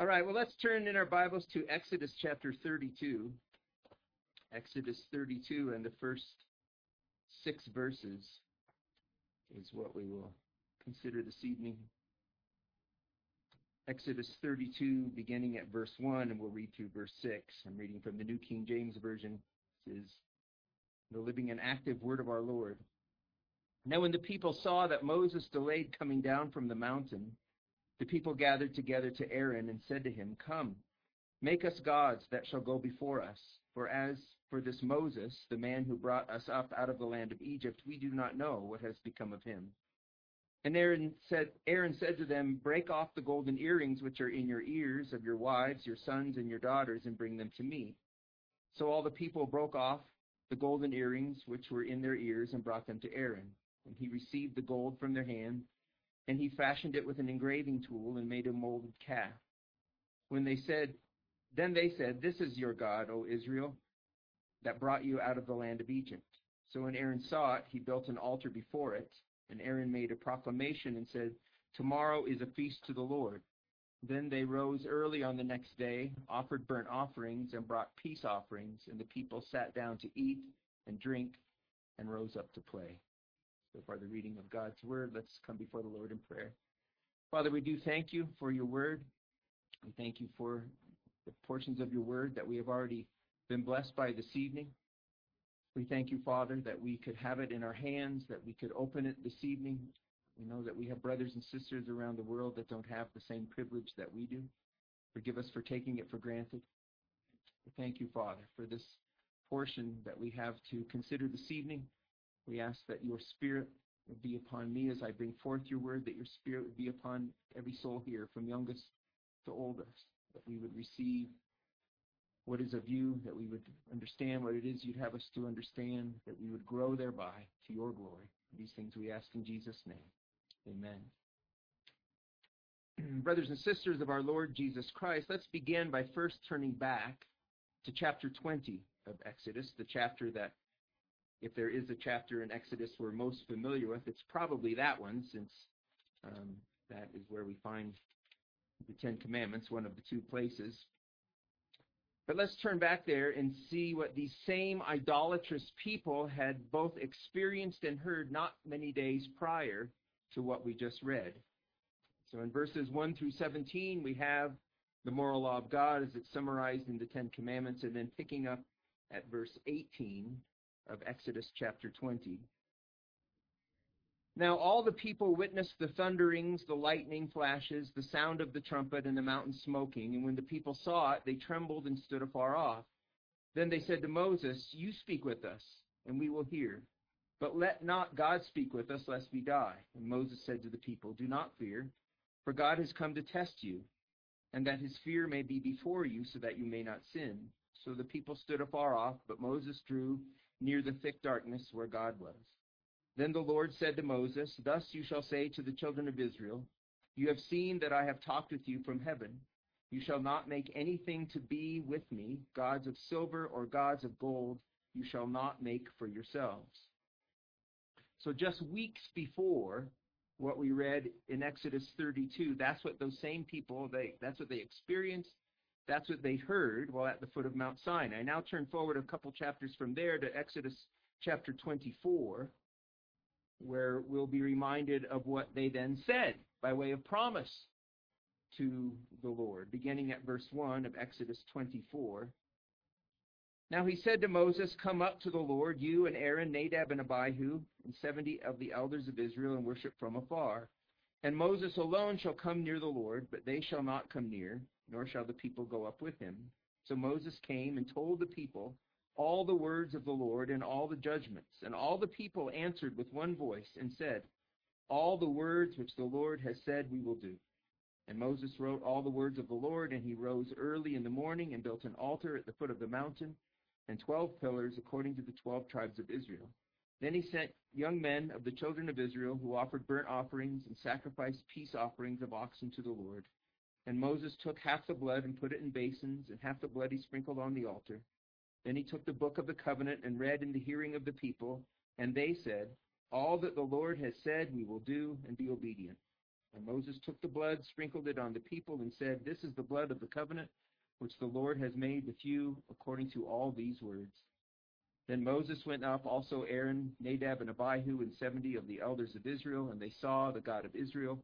All right, well, let's turn in our Bibles to Exodus chapter 32. Exodus 32 and the first six verses is what we will consider this evening. Exodus 32, beginning at verse 1, and we'll read through verse 6. I'm reading from the New King James Version. This is the living and active word of our Lord. Now, when the people saw that Moses delayed coming down from the mountain, the people gathered together to Aaron and said to him, Come, make us gods that shall go before us. For as for this Moses, the man who brought us up out of the land of Egypt, we do not know what has become of him. And Aaron said, Aaron said to them, Break off the golden earrings which are in your ears of your wives, your sons, and your daughters, and bring them to me. So all the people broke off the golden earrings which were in their ears and brought them to Aaron. And he received the gold from their hand and he fashioned it with an engraving tool and made a molded calf. When they said, then they said, This is your God, O Israel, that brought you out of the land of Egypt. So when Aaron saw it, he built an altar before it, and Aaron made a proclamation and said, Tomorrow is a feast to the Lord. Then they rose early on the next day, offered burnt offerings, and brought peace offerings, and the people sat down to eat and drink and rose up to play. So far, the reading of God's word. Let's come before the Lord in prayer. Father, we do thank you for your word. We thank you for the portions of your word that we have already been blessed by this evening. We thank you, Father, that we could have it in our hands, that we could open it this evening. We know that we have brothers and sisters around the world that don't have the same privilege that we do. Forgive us for taking it for granted. We thank you, Father, for this portion that we have to consider this evening. We ask that your spirit would be upon me as I bring forth your word, that your spirit would be upon every soul here, from youngest to oldest, that we would receive what is of you, that we would understand what it is you'd have us to understand, that we would grow thereby to your glory. These things we ask in Jesus' name. Amen. Brothers and sisters of our Lord Jesus Christ, let's begin by first turning back to chapter 20 of Exodus, the chapter that if there is a chapter in Exodus we're most familiar with, it's probably that one, since um, that is where we find the Ten Commandments, one of the two places. But let's turn back there and see what these same idolatrous people had both experienced and heard not many days prior to what we just read. So in verses 1 through 17, we have the moral law of God as it's summarized in the Ten Commandments, and then picking up at verse 18, of Exodus chapter 20. Now all the people witnessed the thunderings, the lightning flashes, the sound of the trumpet, and the mountain smoking. And when the people saw it, they trembled and stood afar off. Then they said to Moses, You speak with us, and we will hear. But let not God speak with us, lest we die. And Moses said to the people, Do not fear, for God has come to test you, and that his fear may be before you, so that you may not sin. So the people stood afar off, but Moses drew near the thick darkness where God was. Then the Lord said to Moses, Thus you shall say to the children of Israel, You have seen that I have talked with you from heaven. You shall not make anything to be with me, gods of silver or gods of gold, you shall not make for yourselves. So just weeks before what we read in Exodus 32, that's what those same people, they, that's what they experienced that's what they heard while at the foot of Mount Sinai. Now turn forward a couple chapters from there to Exodus chapter 24, where we'll be reminded of what they then said by way of promise to the Lord, beginning at verse 1 of Exodus 24. Now he said to Moses, Come up to the Lord, you and Aaron, Nadab and Abihu, and seventy of the elders of Israel, and worship from afar. And Moses alone shall come near the Lord, but they shall not come near nor shall the people go up with him. So Moses came and told the people all the words of the Lord and all the judgments. And all the people answered with one voice and said, All the words which the Lord has said we will do. And Moses wrote all the words of the Lord, and he rose early in the morning and built an altar at the foot of the mountain and twelve pillars according to the twelve tribes of Israel. Then he sent young men of the children of Israel who offered burnt offerings and sacrificed peace offerings of oxen to the Lord. And Moses took half the blood and put it in basins, and half the blood he sprinkled on the altar. Then he took the book of the covenant and read in the hearing of the people, and they said, All that the Lord has said we will do and be obedient. And Moses took the blood, sprinkled it on the people, and said, This is the blood of the covenant which the Lord has made with you according to all these words. Then Moses went up, also Aaron, Nadab, and Abihu, and seventy of the elders of Israel, and they saw the God of Israel.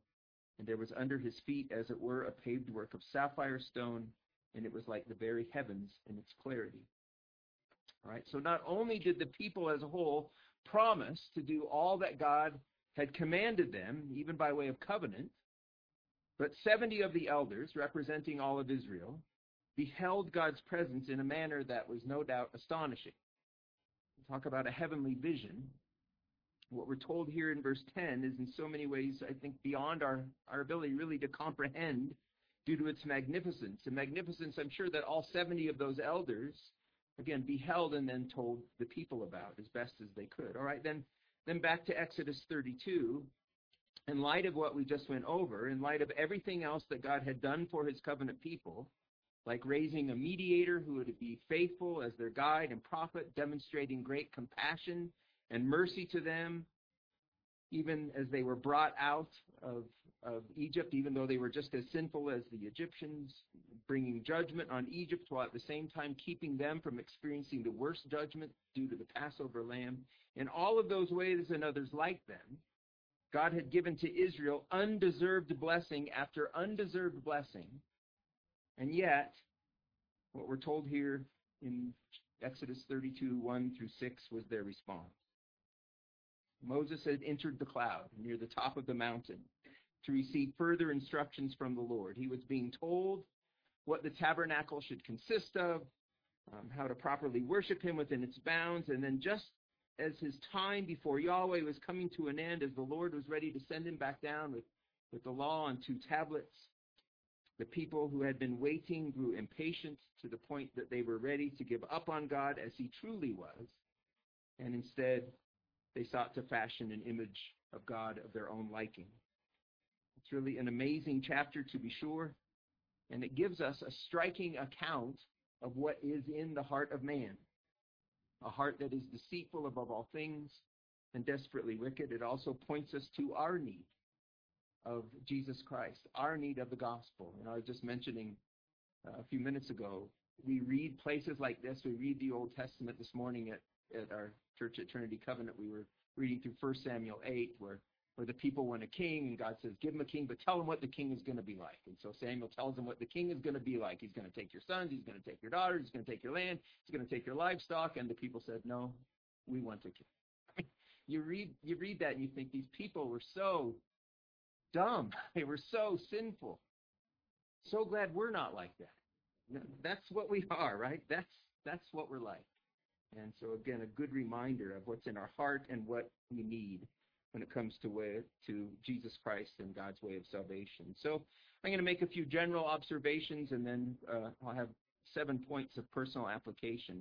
And there was under his feet, as it were, a paved work of sapphire stone, and it was like the very heavens in its clarity. All right, so not only did the people as a whole promise to do all that God had commanded them, even by way of covenant, but 70 of the elders, representing all of Israel, beheld God's presence in a manner that was no doubt astonishing. Talk about a heavenly vision. What we're told here in verse 10 is in so many ways, I think, beyond our, our ability really to comprehend due to its magnificence. A magnificence I'm sure that all 70 of those elders, again, beheld and then told the people about as best as they could. All right, then, then back to Exodus 32. In light of what we just went over, in light of everything else that God had done for his covenant people, like raising a mediator who would be faithful as their guide and prophet, demonstrating great compassion and mercy to them, even as they were brought out of, of Egypt, even though they were just as sinful as the Egyptians, bringing judgment on Egypt while at the same time keeping them from experiencing the worst judgment due to the Passover lamb. In all of those ways and others like them, God had given to Israel undeserved blessing after undeserved blessing and yet, what we're told here in Exodus 32, 1 through 6 was their response. Moses had entered the cloud near the top of the mountain to receive further instructions from the Lord. He was being told what the tabernacle should consist of, um, how to properly worship him within its bounds, and then just as his time before Yahweh was coming to an end, as the Lord was ready to send him back down with, with the law on two tablets, the people who had been waiting grew impatient to the point that they were ready to give up on God as he truly was, and instead they sought to fashion an image of God of their own liking. It's really an amazing chapter to be sure, and it gives us a striking account of what is in the heart of man. A heart that is deceitful above all things and desperately wicked. It also points us to our need of Jesus Christ, our need of the gospel. And I was just mentioning uh, a few minutes ago, we read places like this. We read the Old Testament this morning at, at our church at Trinity Covenant. We were reading through 1 Samuel 8, where, where the people want a king, and God says, Give him a king, but tell him what the king is going to be like. And so Samuel tells him what the king is going to be like. He's going to take your sons, he's going to take your daughters, he's going to take your land, he's going to take your livestock. And the people said, No, we want a king. you read you read that and you think these people were so dumb. They were so sinful. So glad we're not like that. That's what we are, right? That's that's what we're like. And so again, a good reminder of what's in our heart and what we need when it comes to way, to Jesus Christ and God's way of salvation. So I'm going to make a few general observations, and then uh, I'll have seven points of personal application.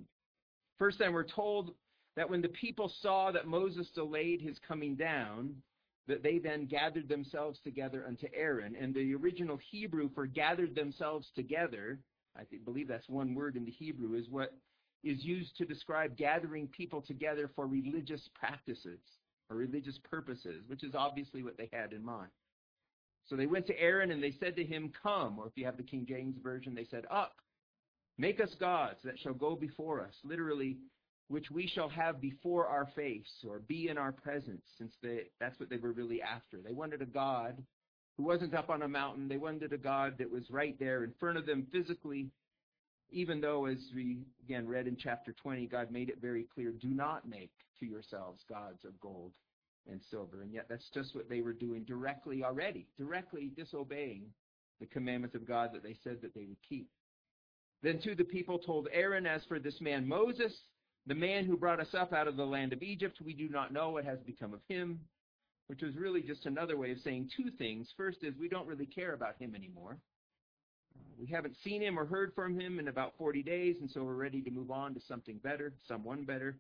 First, then, we're told that when the people saw that Moses delayed his coming down, that they then gathered themselves together unto Aaron. And the original Hebrew for gathered themselves together, I believe that's one word in the Hebrew, is what is used to describe gathering people together for religious practices or religious purposes, which is obviously what they had in mind. So they went to Aaron and they said to him, Come, or if you have the King James Version, they said, Up, make us gods that shall go before us. Literally, which we shall have before our face or be in our presence, since they, that's what they were really after. They wanted a God who wasn't up on a mountain. They wanted a God that was right there in front of them physically, even though, as we again read in chapter 20, God made it very clear do not make to yourselves gods of gold and silver. And yet that's just what they were doing directly already, directly disobeying the commandments of God that they said that they would keep. Then too the people told Aaron, As for this man Moses, the man who brought us up out of the land of Egypt, we do not know what has become of him, which was really just another way of saying two things. First is we don't really care about him anymore. We haven't seen him or heard from him in about 40 days, and so we're ready to move on to something better, someone better.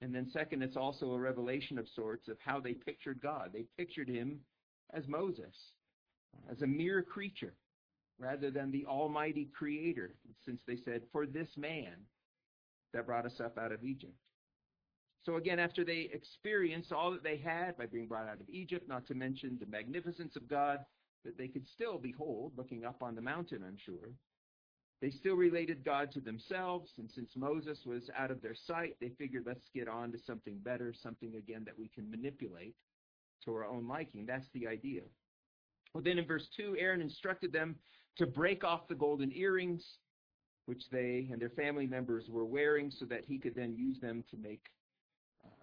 And then second, it's also a revelation of sorts of how they pictured God. They pictured him as Moses, as a mere creature, rather than the almighty creator, since they said, for this man that brought us up out of Egypt. So again, after they experienced all that they had by being brought out of Egypt, not to mention the magnificence of God that they could still behold looking up on the mountain, I'm sure, they still related God to themselves, and since Moses was out of their sight, they figured let's get on to something better, something again that we can manipulate to our own liking. That's the idea. Well, then in verse 2, Aaron instructed them to break off the golden earrings, which they and their family members were wearing, so that he could then use them to make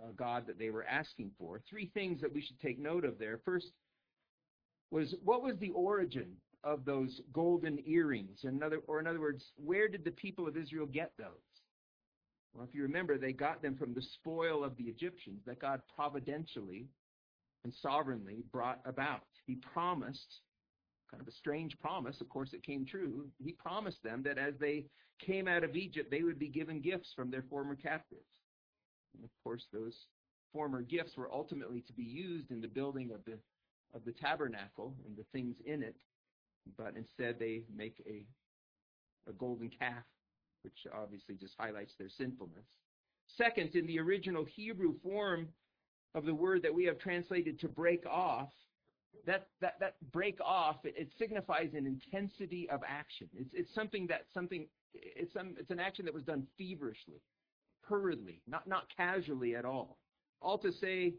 a God that they were asking for. Three things that we should take note of there. First was what was the origin of those golden earrings? In other, or in other words, where did the people of Israel get those? Well, if you remember, they got them from the spoil of the Egyptians that God providentially and sovereignly brought about. He promised, kind of a strange promise, of course it came true, he promised them that as they came out of Egypt, they would be given gifts from their former captives. And of course, those former gifts were ultimately to be used in the building of the of the tabernacle and the things in it, but instead they make a a golden calf, which obviously just highlights their sinfulness. Second, in the original Hebrew form of the word that we have translated to break off, that that that break off it, it signifies an intensity of action. It's it's something that something it's some it's an action that was done feverishly hurriedly, not, not casually at all. All to say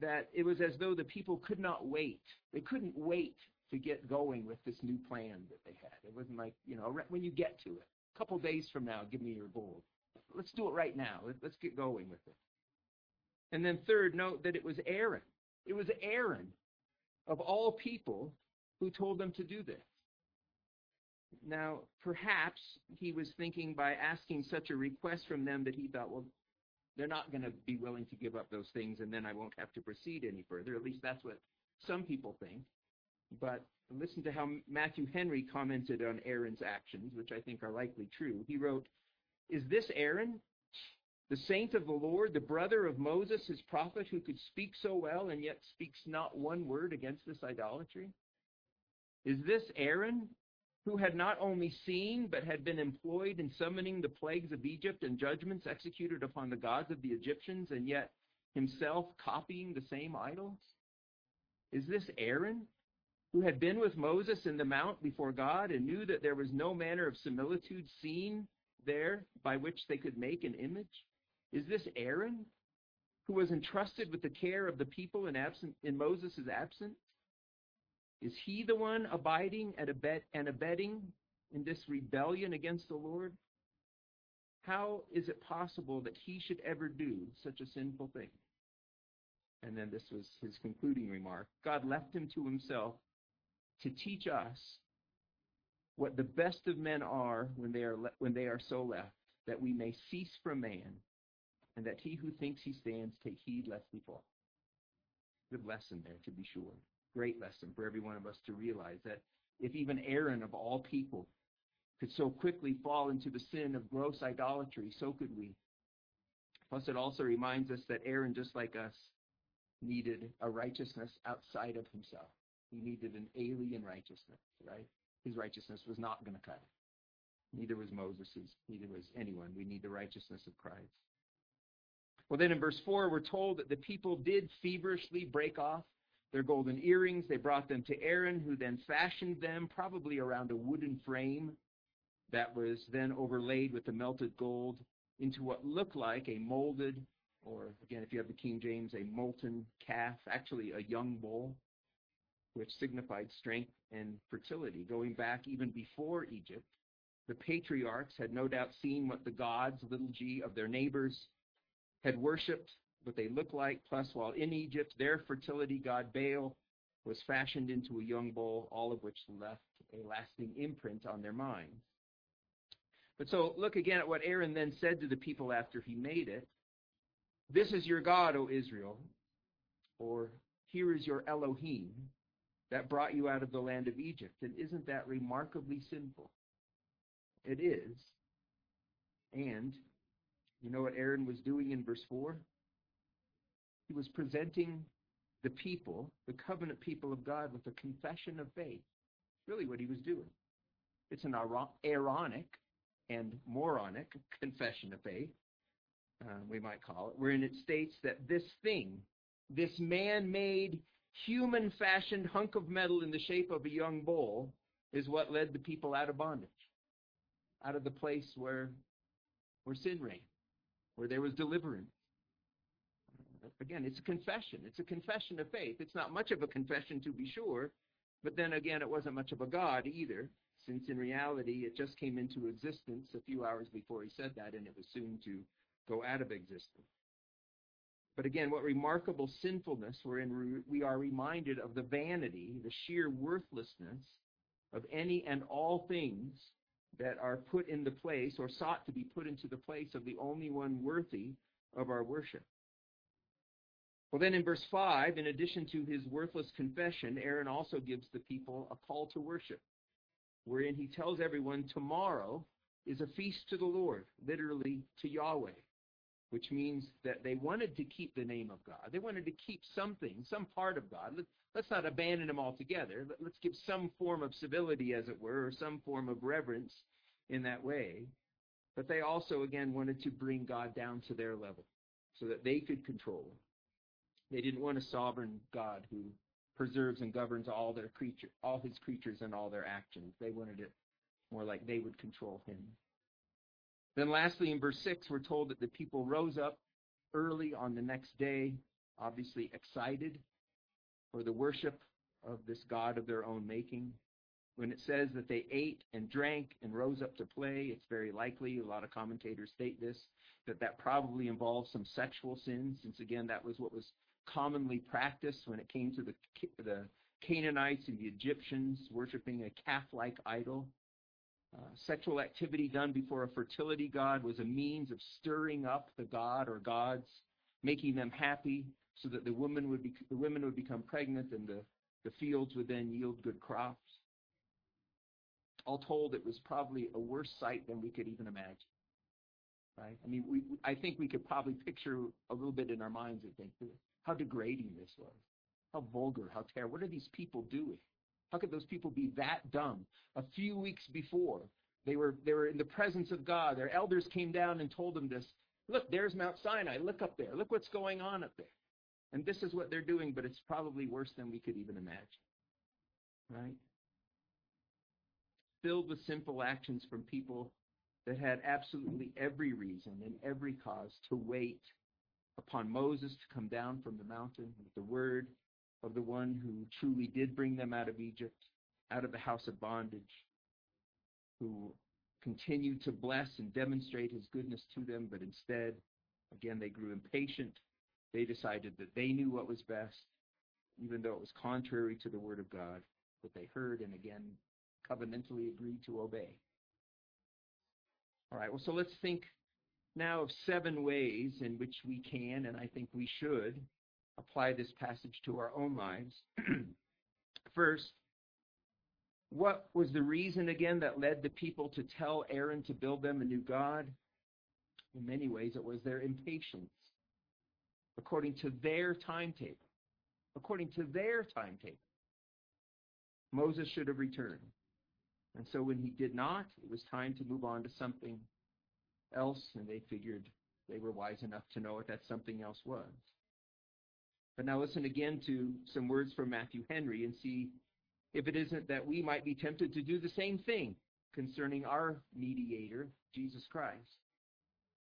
that it was as though the people could not wait. They couldn't wait to get going with this new plan that they had. It wasn't like, you know, when you get to it, a couple days from now, give me your gold. Let's do it right now. Let's get going with it. And then third, note that it was Aaron. It was Aaron, of all people, who told them to do this. Now, perhaps he was thinking by asking such a request from them that he thought, well, they're not going to be willing to give up those things and then I won't have to proceed any further. At least that's what some people think. But listen to how Matthew Henry commented on Aaron's actions, which I think are likely true. He wrote, Is this Aaron, the saint of the Lord, the brother of Moses, his prophet, who could speak so well and yet speaks not one word against this idolatry? Is this Aaron, who had not only seen, but had been employed in summoning the plagues of Egypt and judgments executed upon the gods of the Egyptians, and yet himself copying the same idols? Is this Aaron, who had been with Moses in the mount before God and knew that there was no manner of similitude seen there by which they could make an image? Is this Aaron, who was entrusted with the care of the people in, absent, in Moses' absence? Is he the one abiding and abetting in this rebellion against the Lord? How is it possible that he should ever do such a sinful thing? And then this was his concluding remark. God left him to himself to teach us what the best of men are when they are le- when they are so left, that we may cease from man, and that he who thinks he stands take heed lest he fall. Good lesson there, to be sure great lesson for every one of us to realize that if even Aaron of all people could so quickly fall into the sin of gross idolatry, so could we. Plus, it also reminds us that Aaron, just like us, needed a righteousness outside of himself. He needed an alien righteousness, right? His righteousness was not going to cut it. Neither was Moses's. Neither was anyone. We need the righteousness of Christ. Well, then in verse 4, we're told that the people did feverishly break off their golden earrings. They brought them to Aaron, who then fashioned them, probably around a wooden frame that was then overlaid with the melted gold into what looked like a molded, or again, if you have the King James, a molten calf, actually a young bull, which signified strength and fertility. Going back even before Egypt, the patriarchs had no doubt seen what the gods, little g, of their neighbors had worshipped what they looked like. Plus, while in Egypt, their fertility god Baal was fashioned into a young bull, all of which left a lasting imprint on their minds. But so look again at what Aaron then said to the people after he made it. This is your God, O Israel, or here is your Elohim that brought you out of the land of Egypt. And isn't that remarkably sinful? It is. And you know what Aaron was doing in verse 4? He was presenting the people, the covenant people of God, with a confession of faith. Really, what he was doing. It's an Aaronic and moronic confession of faith. uh, we might call it, wherein it states that this thing, this man made, human fashioned hunk of metal in the shape of a young bull, is what led the people out of bondage, out of the place where, where sin reigned, where there was deliverance. Again, it's a confession. It's a confession of faith. It's not much of a confession, to be sure, but then again, it wasn't much of a God either, since in reality it just came into existence a few hours before he said that, and it was soon to go out of existence. But again, what remarkable sinfulness wherein we are reminded of the vanity, the sheer worthlessness of any and all things that are put in the place or sought to be put into the place of the only one worthy of our worship. Well, then in verse 5, in addition to his worthless confession, Aaron also gives the people a call to worship, wherein he tells everyone tomorrow is a feast to the Lord, literally to Yahweh, which means that they wanted to keep the name of God. They wanted to keep something, some part of God. Let's not abandon them altogether. Let's give some form of civility, as it were, or some form of reverence in that way. But they also, again, wanted to bring God down to their level so that they could control. They didn't want a sovereign God who preserves and governs all their creature, all his creatures and all their actions. They wanted it more like they would control him. Then lastly, in verse 6, we're told that the people rose up early on the next day, obviously excited for the worship of this God of their own making. When it says that they ate and drank and rose up to play, it's very likely, a lot of commentators state this, that that probably involves some sexual sins, since again, that was what was commonly practiced when it came to the, the Canaanites and the Egyptians worshiping a calf-like idol. Uh, sexual activity done before a fertility god was a means of stirring up the god or gods, making them happy, so that the woman would be, the women would become pregnant and the, the fields would then yield good crops. All told, it was probably a worse sight than we could even imagine. Right? I mean, we, I think we could probably picture a little bit in our minds. I think how degrading this was. How vulgar, how terrible. What are these people doing? How could those people be that dumb? A few weeks before, they were, they were in the presence of God. Their elders came down and told them this. Look, there's Mount Sinai. Look up there. Look what's going on up there. And this is what they're doing, but it's probably worse than we could even imagine. Right? Filled with simple actions from people that had absolutely every reason and every cause to wait upon Moses to come down from the mountain with the word of the one who truly did bring them out of Egypt, out of the house of bondage, who continued to bless and demonstrate his goodness to them, but instead, again, they grew impatient. They decided that they knew what was best, even though it was contrary to the word of God, that they heard and again covenantally agreed to obey. All right, well, so let's think now of seven ways in which we can, and I think we should, apply this passage to our own lives. First, what was the reason again that led the people to tell Aaron to build them a new God? In many ways, it was their impatience, according to their timetable. According to their timetable, Moses should have returned. And so when he did not, it was time to move on to something else, and they figured they were wise enough to know what that something else was. But now listen again to some words from Matthew Henry and see if it isn't that we might be tempted to do the same thing concerning our mediator, Jesus Christ.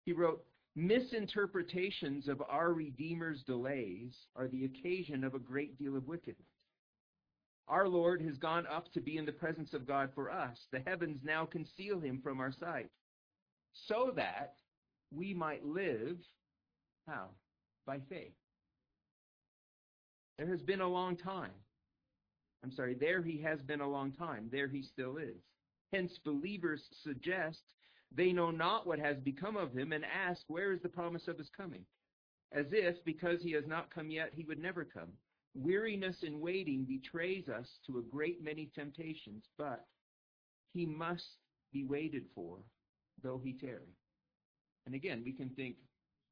He wrote, Misinterpretations of our Redeemer's delays are the occasion of a great deal of wickedness. Our Lord has gone up to be in the presence of God for us. The heavens now conceal him from our sight so that we might live, how? By faith. There has been a long time. I'm sorry, there he has been a long time. There he still is. Hence, believers suggest they know not what has become of him and ask, Where is the promise of his coming? As if, because he has not come yet, he would never come. Weariness in waiting betrays us to a great many temptations, but he must be waited for though he tarry. And again, we can think,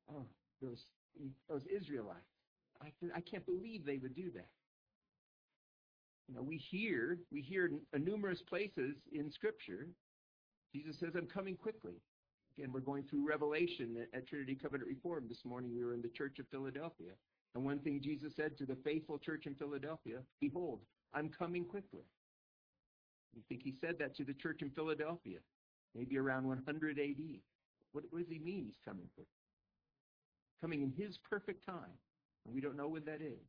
oh, those, those Israelites, I, I can't believe they would do that. You know, we hear, we hear in numerous places in Scripture, Jesus says, I'm coming quickly. Again, we're going through Revelation at, Trinity Covenant Reform. This morning we were in the Church of Philadelphia. And one thing Jesus said to the faithful church in Philadelphia, Behold, I'm coming quickly. You think he said that to the church in Philadelphia, maybe around 100 AD. What, what does he mean he's coming quickly? Coming in his perfect time. And we don't know when that is.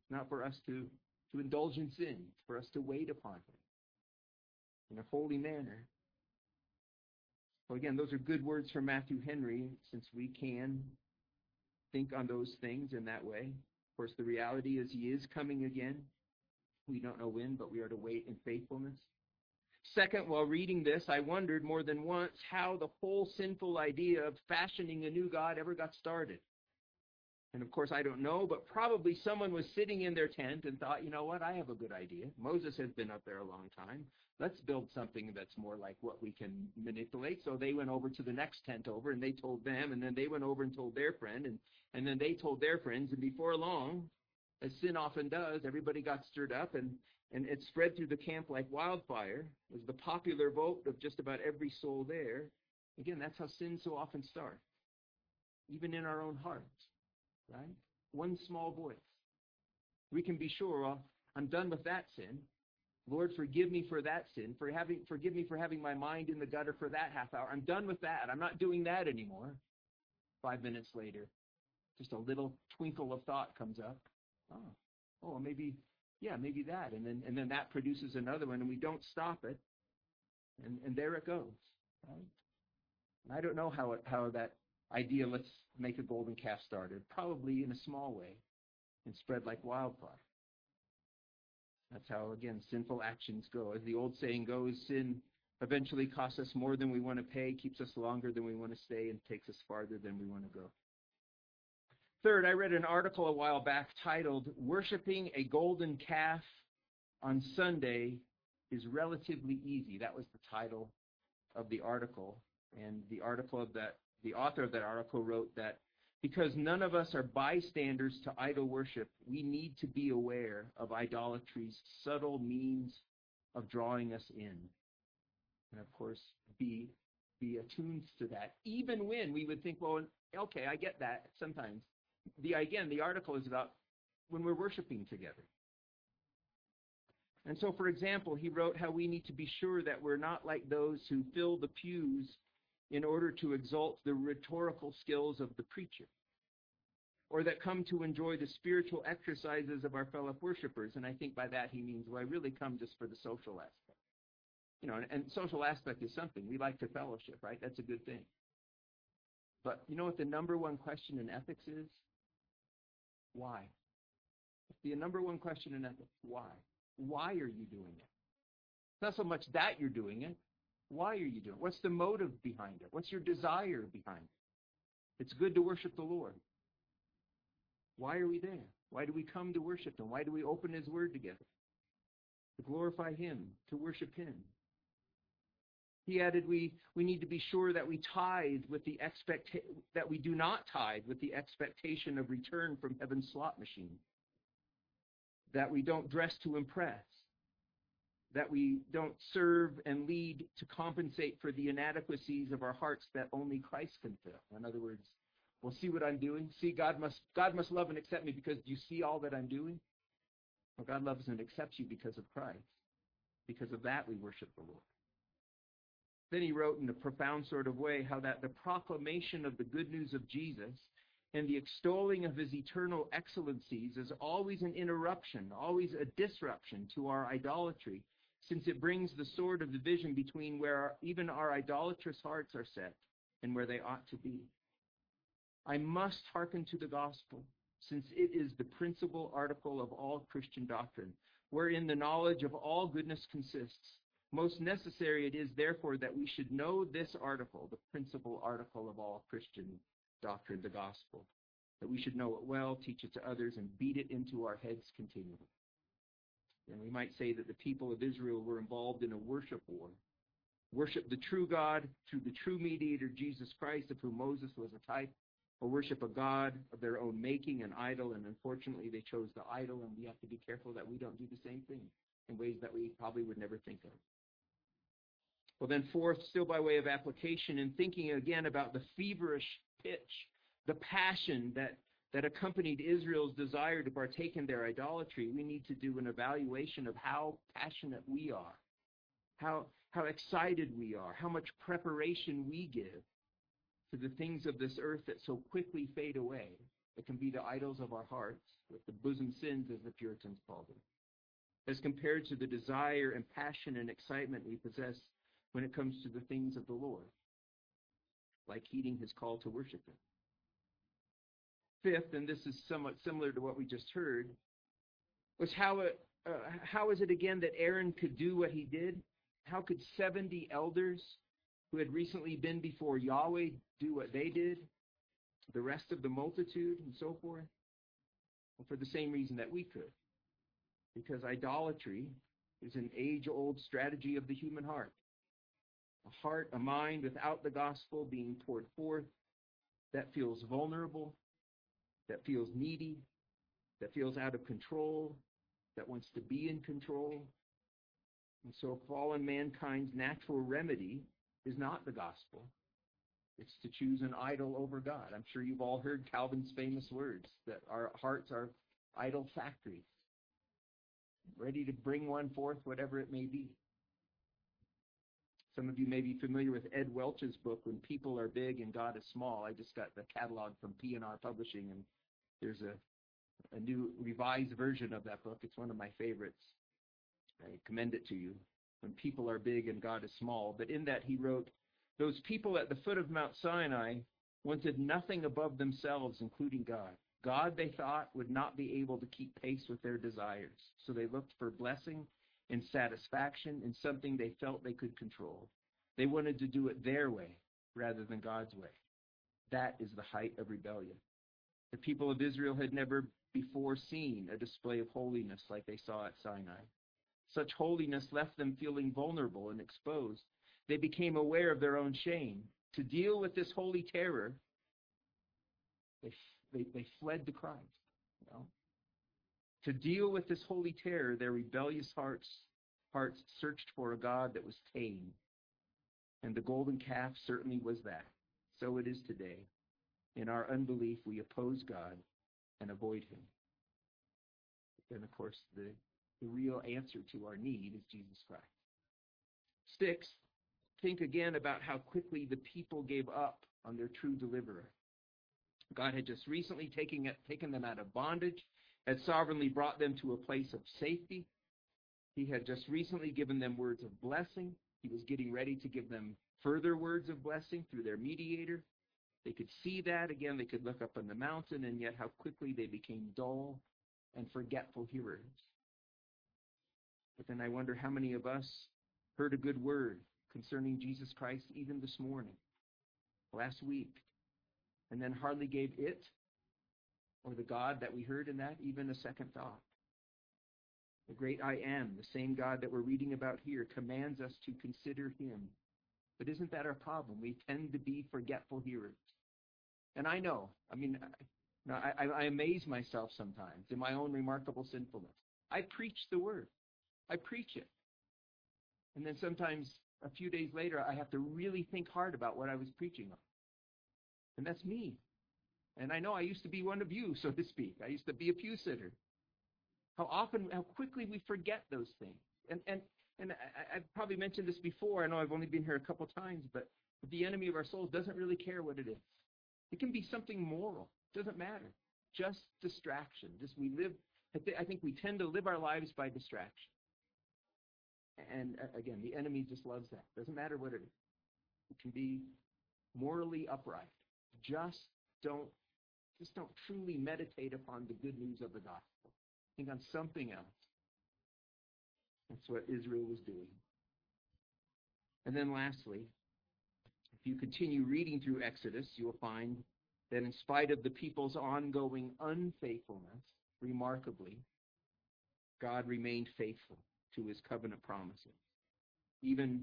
It's not for us to, to indulge in sin. It's for us to wait upon him in a holy manner. So again, those are good words from Matthew Henry, since we can think on those things in that way. Of course, the reality is he is coming again. We don't know when, but we are to wait in faithfulness. Second, while reading this, I wondered more than once how the whole sinful idea of fashioning a new God ever got started. And of course, I don't know, but probably someone was sitting in their tent and thought, you know what, I have a good idea. Moses has been up there a long time. Let's build something that's more like what we can manipulate. So they went over to the next tent over and they told them, and then they went over and told their friend, and, and then they told their friends. And before long, as sin often does, everybody got stirred up and, and it spread through the camp like wildfire. It was the popular vote of just about every soul there. Again, that's how sin so often starts, even in our own hearts right? One small voice. We can be sure, well, I'm done with that sin. Lord, forgive me for that sin. For having, forgive me for having my mind in the gutter for that half hour. I'm done with that. I'm not doing that anymore. Five minutes later, just a little twinkle of thought comes up. Oh, oh, maybe, yeah, maybe that, and then and then that produces another one, and we don't stop it, and and there it goes. Right? And I don't know how it, how that idea, let's make a golden calf started, probably in a small way, and spread like wildfire. That's how, again, sinful actions go. As the old saying goes, sin eventually costs us more than we want to pay, keeps us longer than we want to stay, and takes us farther than we want to go. Third, I read an article a while back titled, Worshipping a Golden Calf on Sunday is Relatively Easy. That was the title of the article. And the article of that the author of that article wrote that because none of us are bystanders to idol worship, we need to be aware of idolatry's subtle means of drawing us in. And of course, be be attuned to that, even when we would think, well, okay, I get that sometimes. The again, the article is about when we're worshiping together. And so, for example, he wrote how we need to be sure that we're not like those who fill the pews in order to exalt the rhetorical skills of the preacher, or that come to enjoy the spiritual exercises of our fellow worshipers. And I think by that he means, well, I really come just for the social aspect. You know, and, and social aspect is something. We like to fellowship, right? That's a good thing. But you know what the number one question in ethics is? Why? The number one question in ethics, why? Why are you doing it? It's not so much that you're doing it, why are you doing it? What's the motive behind it? What's your desire behind it? It's good to worship the Lord. Why are we there? Why do we come to worship Him? Why do we open His Word together? To glorify Him, to worship Him. He added, we, we need to be sure that we tithe with the expect that we do not tithe with the expectation of return from heaven's slot machine. That we don't dress to impress that we don't serve and lead to compensate for the inadequacies of our hearts that only Christ can fill. In other words, well, see what I'm doing. See, God must God must love and accept me because you see all that I'm doing. Well, God loves and accepts you because of Christ. Because of that, we worship the Lord. Then he wrote in a profound sort of way how that the proclamation of the good news of Jesus and the extolling of his eternal excellencies is always an interruption, always a disruption to our idolatry since it brings the sword of division between where our, even our idolatrous hearts are set and where they ought to be. I must hearken to the gospel, since it is the principal article of all Christian doctrine, wherein the knowledge of all goodness consists. Most necessary it is, therefore, that we should know this article, the principal article of all Christian doctrine, the gospel, that we should know it well, teach it to others, and beat it into our heads continually. And we might say that the people of Israel were involved in a worship war. Worship the true God through the true mediator, Jesus Christ, of whom Moses was a type, or worship a God of their own making, an idol, and unfortunately they chose the idol, and we have to be careful that we don't do the same thing in ways that we probably would never think of. Well, then, fourth, still by way of application, and thinking again about the feverish pitch, the passion that, that accompanied Israel's desire to partake in their idolatry, we need to do an evaluation of how passionate we are, how, how excited we are, how much preparation we give to the things of this earth that so quickly fade away. It can be the idols of our hearts, with the bosom sins, as the Puritans called them, as compared to the desire and passion and excitement we possess when it comes to the things of the Lord, like heeding his call to worship him. Fifth, and this is somewhat similar to what we just heard, was how it, uh, how is it again that Aaron could do what he did? How could 70 elders who had recently been before Yahweh do what they did? The rest of the multitude and so forth? Well, for the same reason that we could. Because idolatry is an age old strategy of the human heart. A heart, a mind without the gospel being poured forth that feels vulnerable, that feels needy, that feels out of control, that wants to be in control. And so fallen mankind's natural remedy is not the gospel. It's to choose an idol over God. I'm sure you've all heard Calvin's famous words that our hearts are idol factories, ready to bring one forth, whatever it may be. Some of you may be familiar with Ed Welch's book, When People Are Big and God is Small. I just got the catalog from P&R Publishing, and there's a, a new revised version of that book. It's one of my favorites. I commend it to you. When People Are Big and God is Small. But in that he wrote, those people at the foot of Mount Sinai wanted nothing above themselves, including God. God, they thought, would not be able to keep pace with their desires. So they looked for blessing and satisfaction in something they felt they could control. They wanted to do it their way rather than God's way. That is the height of rebellion. The people of Israel had never before seen a display of holiness like they saw at Sinai. Such holiness left them feeling vulnerable and exposed. They became aware of their own shame. To deal with this holy terror, they, they, they fled to Christ. You know? To deal with this holy terror, their rebellious hearts, hearts searched for a God that was tame. And the golden calf certainly was that. So it is today. In our unbelief, we oppose God and avoid him. Then, of course, the, the real answer to our need is Jesus Christ. Sticks, think again about how quickly the people gave up on their true deliverer. God had just recently taken, taken them out of bondage, had sovereignly brought them to a place of safety. He had just recently given them words of blessing. He was getting ready to give them further words of blessing through their mediator. They could see that. Again, they could look up on the mountain, and yet how quickly they became dull and forgetful hearers. But then I wonder how many of us heard a good word concerning Jesus Christ even this morning, last week, and then hardly gave it or the God that we heard in that even a second thought. The great I am, the same God that we're reading about here, commands us to consider him. But isn't that our problem? We tend to be forgetful hearers. And I know, I mean, I, I, I amaze myself sometimes in my own remarkable sinfulness. I preach the word. I preach it. And then sometimes a few days later, I have to really think hard about what I was preaching on. And that's me. And I know I used to be one of you, so to speak. I used to be a pew sitter. How often, how quickly we forget those things. And and and I, I've probably mentioned this before. I know I've only been here a couple times, but the enemy of our souls doesn't really care what it is. It can be something moral. It doesn't matter. Just distraction. Just we live. I, th- I think we tend to live our lives by distraction. And uh, again, the enemy just loves that. Doesn't matter what it is. It can be morally upright. Just don't just don't truly meditate upon the good news of the gospel. Think on something else. That's what Israel was doing. And then lastly, if you continue reading through Exodus, you'll find that in spite of the people's ongoing unfaithfulness, remarkably, God remained faithful to his covenant promises. Even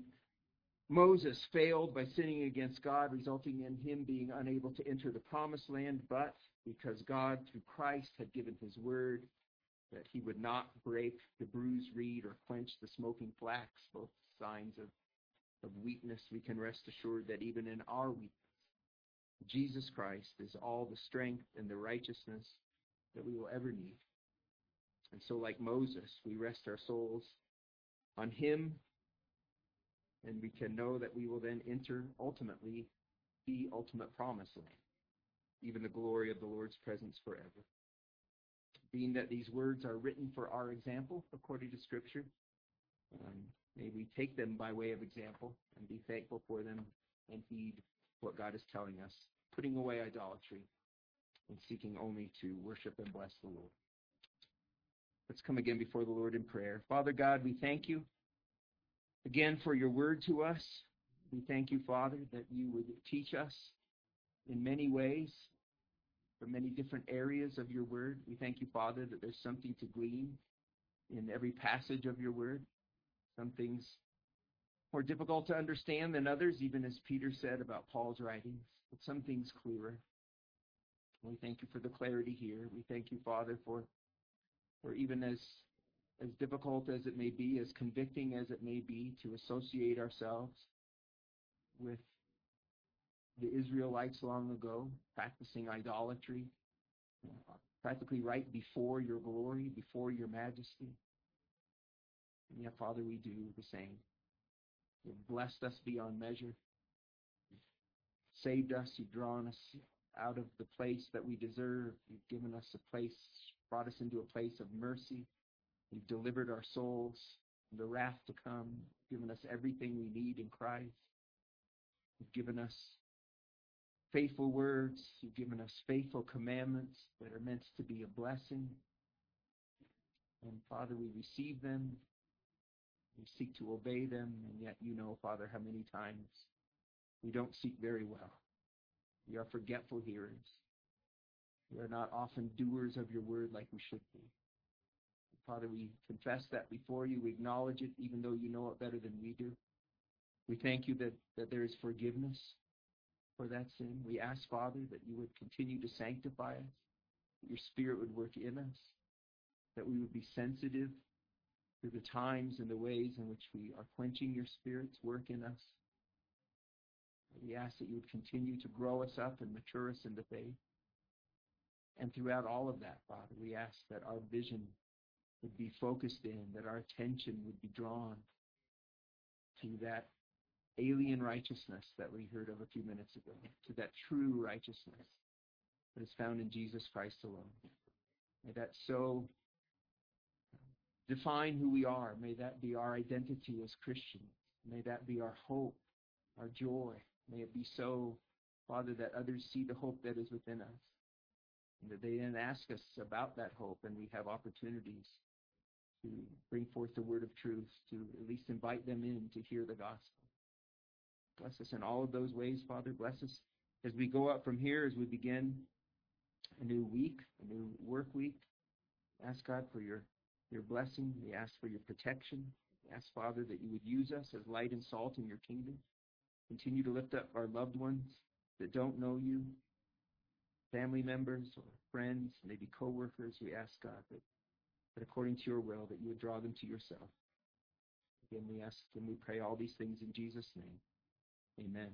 Moses failed by sinning against God, resulting in him being unable to enter the promised land, but because God, through Christ, had given his word that he would not break the bruised reed or quench the smoking flax, both signs of of weakness, we can rest assured that even in our weakness, Jesus Christ is all the strength and the righteousness that we will ever need. And so, like Moses, we rest our souls on Him, and we can know that we will then enter ultimately the ultimate promised land, even the glory of the Lord's presence forever. Being that these words are written for our example, according to Scripture, um, may we take them by way of example and be thankful for them and heed what God is telling us, putting away idolatry and seeking only to worship and bless the Lord. Let's come again before the Lord in prayer. Father God, we thank you again for your word to us. We thank you, Father, that you would teach us in many ways, from many different areas of your word. We thank you, Father, that there's something to glean in every passage of your word. Some things more difficult to understand than others, even as Peter said about Paul's writings, but some things clearer. We thank you for the clarity here. We thank you, Father, for or even as as difficult as it may be, as convicting as it may be to associate ourselves with the Israelites long ago, practicing idolatry, practically right before your glory, before your majesty. And yet, Father, we do the same. You've blessed us beyond measure. You've saved us. You've drawn us out of the place that we deserve. You've given us a place brought us into a place of mercy. You've delivered our souls from the wrath to come, given us everything we need in Christ. You've given us faithful words. You've given us faithful commandments that are meant to be a blessing. And Father, we receive them. We seek to obey them, and yet you know, Father, how many times we don't seek very well. We are forgetful hearers. We are not often doers of your word like we should be. Father, we confess that before you. We acknowledge it, even though you know it better than we do. We thank you that, that there is forgiveness for that sin. We ask, Father, that you would continue to sanctify us, that your Spirit would work in us, that we would be sensitive to the times and the ways in which we are quenching your Spirit's work in us. We ask that you would continue to grow us up and mature us in the faith. And throughout all of that, Father, we ask that our vision would be focused in, that our attention would be drawn to that alien righteousness that we heard of a few minutes ago, to that true righteousness that is found in Jesus Christ alone. May that so define who we are. May that be our identity as Christians. May that be our hope, our joy. May it be so, Father, that others see the hope that is within us and that they then ask us about that hope, and we have opportunities to bring forth the word of truth, to at least invite them in to hear the gospel. Bless us in all of those ways, Father. Bless us as we go up from here, as we begin a new week, a new work week. Ask God for your, your blessing. We ask for your protection. We ask, Father, that you would use us as light and salt in your kingdom. Continue to lift up our loved ones that don't know you, family members or friends, maybe coworkers, we ask God that, that according to your will, that you would draw them to yourself. Again, we ask and we pray all these things in Jesus' name. Amen.